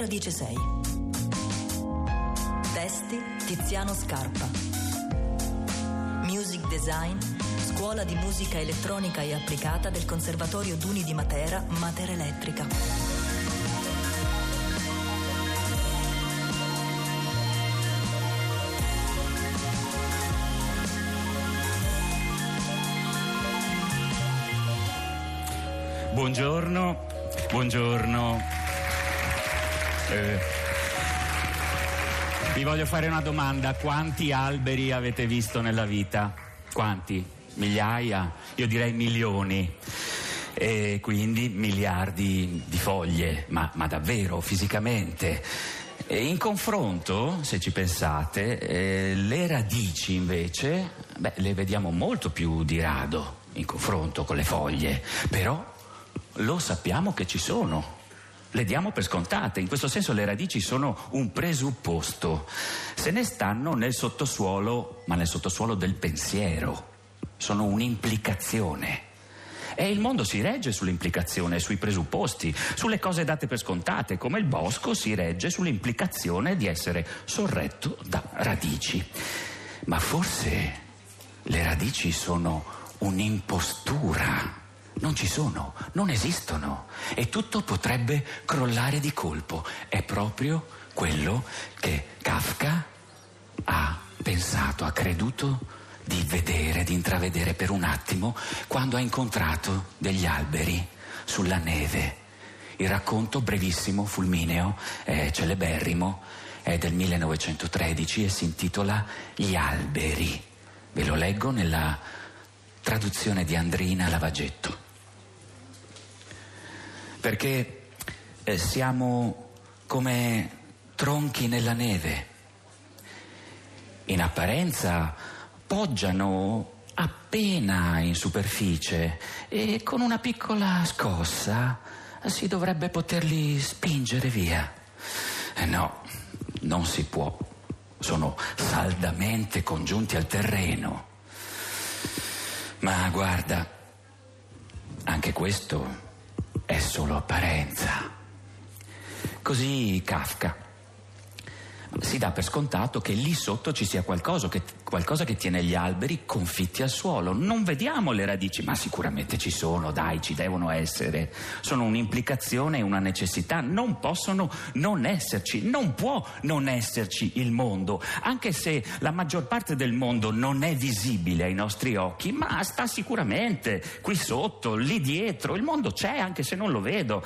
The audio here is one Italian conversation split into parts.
radice 6. Testi Tiziano Scarpa. Music Design Scuola di Musica Elettronica e Applicata del Conservatorio Duni di Matera, Matera Elettrica. Buongiorno, buongiorno. Eh, vi voglio fare una domanda. Quanti alberi avete visto nella vita? Quanti? Migliaia? Io direi milioni. E quindi miliardi di foglie, ma, ma davvero, fisicamente. E in confronto, se ci pensate, eh, le radici invece, beh, le vediamo molto più di rado in confronto con le foglie, però lo sappiamo che ci sono. Le diamo per scontate, in questo senso le radici sono un presupposto. Se ne stanno nel sottosuolo, ma nel sottosuolo del pensiero. Sono un'implicazione. E il mondo si regge sull'implicazione, sui presupposti, sulle cose date per scontate, come il bosco si regge sull'implicazione di essere sorretto da radici. Ma forse le radici sono un'impostura non ci sono, non esistono e tutto potrebbe crollare di colpo. È proprio quello che Kafka ha pensato, ha creduto di vedere, di intravedere per un attimo quando ha incontrato degli alberi sulla neve. Il racconto brevissimo, fulmineo, è celeberrimo, è del 1913 e si intitola Gli alberi. Ve lo leggo nella traduzione di Andrina Lavagetto perché eh, siamo come tronchi nella neve. In apparenza poggiano appena in superficie e con una piccola scossa si dovrebbe poterli spingere via. Eh no, non si può. Sono saldamente congiunti al terreno. Ma guarda, anche questo è solo apparenza. Così Kafka si dà per scontato che lì sotto ci sia qualcosa che, qualcosa che, tiene gli alberi confitti al suolo. Non vediamo le radici, ma sicuramente ci sono, dai, ci devono essere. Sono un'implicazione e una necessità. Non possono non esserci, non può non esserci il mondo, anche se la maggior parte del mondo non è visibile ai nostri occhi, ma sta sicuramente qui sotto, lì dietro. Il mondo c'è, anche se non lo vedo.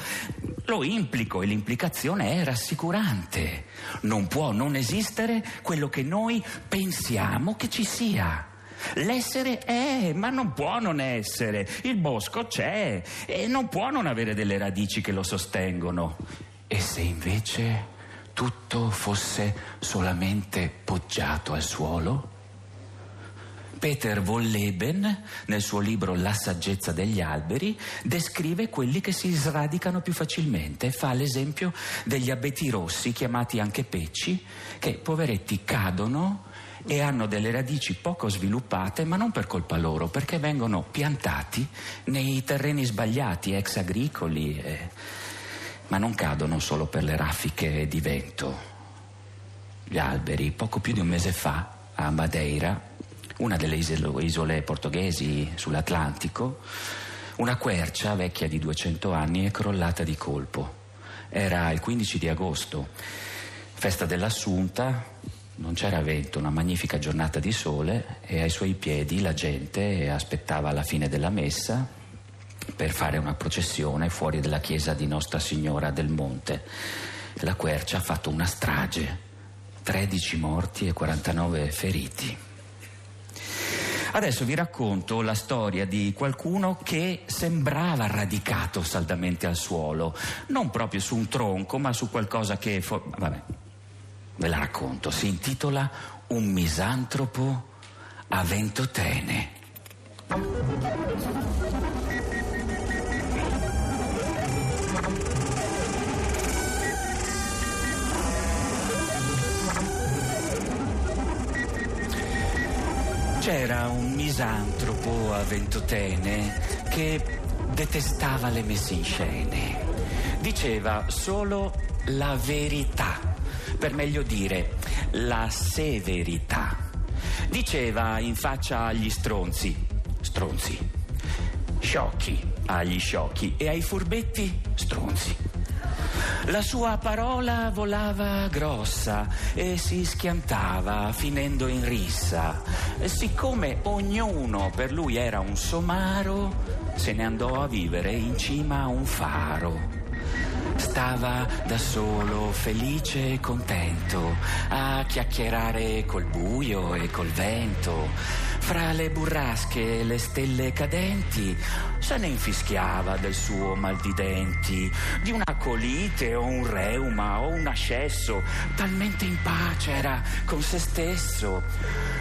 Lo implico e l'implicazione è rassicurante. Non può non esistere quello che noi pensiamo che ci sia. L'essere è, ma non può non essere. Il bosco c'è e non può non avere delle radici che lo sostengono. E se invece tutto fosse solamente poggiato al suolo? Peter Wolleben, nel suo libro La saggezza degli alberi, descrive quelli che si sradicano più facilmente. Fa l'esempio degli abeti rossi, chiamati anche pecci, che poveretti cadono e hanno delle radici poco sviluppate, ma non per colpa loro, perché vengono piantati nei terreni sbagliati, ex agricoli, eh, ma non cadono solo per le raffiche di vento. Gli alberi, poco più di un mese fa, a Madeira, una delle isole portoghesi sull'Atlantico, una quercia vecchia di 200 anni è crollata di colpo. Era il 15 di agosto, festa dell'Assunta, non c'era vento, una magnifica giornata di sole e ai suoi piedi la gente aspettava la fine della messa per fare una processione fuori dalla chiesa di Nostra Signora del Monte. La quercia ha fatto una strage, 13 morti e 49 feriti. Adesso vi racconto la storia di qualcuno che sembrava radicato saldamente al suolo, non proprio su un tronco, ma su qualcosa che... For- vabbè, ve la racconto. Si intitola Un misantropo a Ventotene. Misantropo a Ventotene che detestava le messe in scene. Diceva solo la verità, per meglio dire la severità. Diceva in faccia agli stronzi, stronzi, sciocchi agli sciocchi e ai furbetti, stronzi. La sua parola volava grossa e si schiantava finendo in rissa. E siccome ognuno per lui era un somaro, se ne andò a vivere in cima a un faro. Stava da solo, felice e contento, a chiacchierare col buio e col vento. Fra le burrasche e le stelle cadenti se ne infischiava del suo mal di denti, di una colite o un reuma o un ascesso, talmente in pace era con se stesso.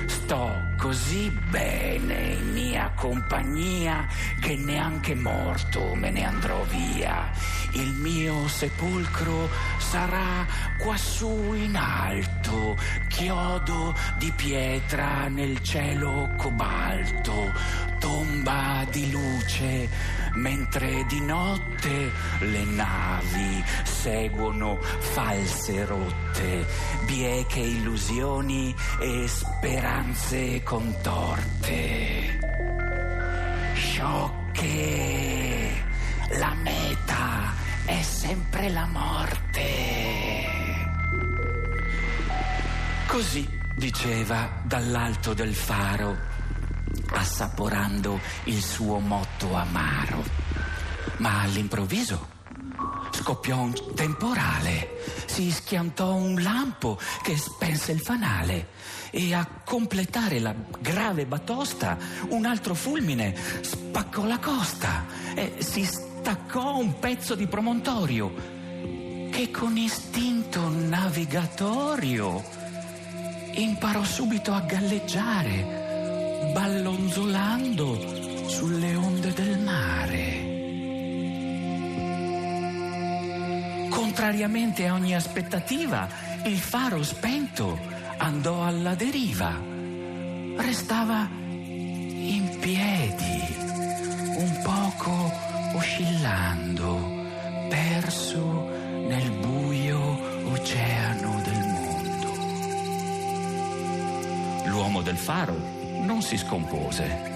Sto così bene in mia compagnia che neanche morto me ne andrò via. Il mio sepolcro sarà quassù in alto, chiodo di pietra nel cielo cobalto, tomba di luce, mentre di notte le navi seguono false rotte, bieche illusioni e speranze contorte. Sciocche, la meta è sempre la morte. Così diceva dall'alto del faro, assaporando il suo motto amaro. Ma all'improvviso scoppiò un temporale, si schiantò un lampo che spense il fanale e a completare la grave batosta un altro fulmine spaccò la costa e si staccò un pezzo di promontorio che con istinto navigatorio imparò subito a galleggiare, ballonzolando sulle onde del mare. Contrariamente a ogni aspettativa, il faro spento andò alla deriva. Restava in piedi, un poco oscillando, perso nel buio oceano del mondo. L'uomo del faro non si scompose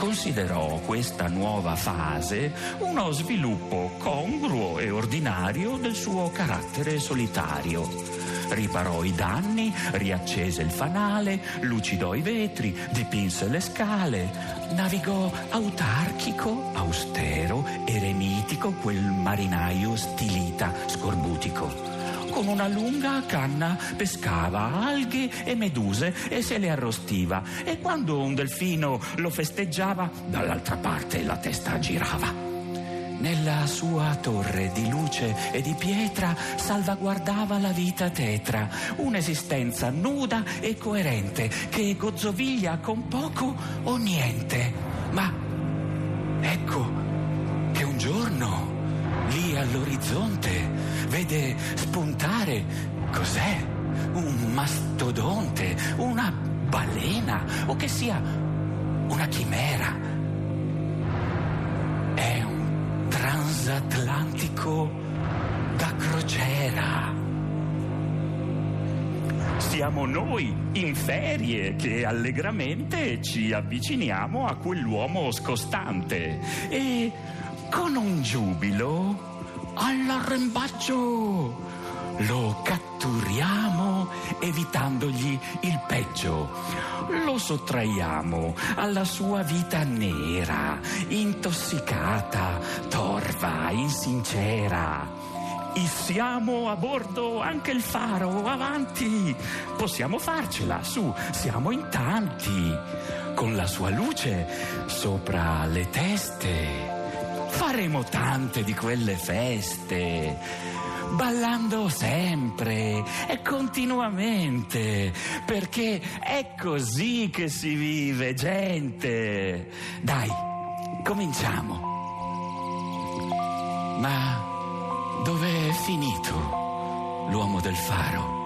considerò questa nuova fase uno sviluppo congruo e ordinario del suo carattere solitario. Riparò i danni, riaccese il fanale, lucidò i vetri, dipinse le scale, navigò autarchico, austero, eremitico, quel marinaio stilita, scorbutico con una lunga canna pescava alghe e meduse e se le arrostiva e quando un delfino lo festeggiava dall'altra parte la testa girava. Nella sua torre di luce e di pietra salvaguardava la vita tetra, un'esistenza nuda e coerente che gozzoviglia con poco o niente. Ma ecco che un giorno lì all'orizzonte vede spuntare cos'è? Un mastodonte, una balena o che sia una chimera. Transatlantico da crociera. Siamo noi in ferie che allegramente ci avviciniamo a quell'uomo scostante e con un giubilo all'arrembaggio. Lo catturiamo evitandogli il peggio. Lo sottraiamo alla sua vita nera, intossicata, torva, insincera. Issiamo a bordo anche il faro, avanti! Possiamo farcela, su, siamo in tanti. Con la sua luce sopra le teste Faremo tante di quelle feste, ballando sempre e continuamente, perché è così che si vive, gente. Dai, cominciamo. Ma dov'è finito l'uomo del faro?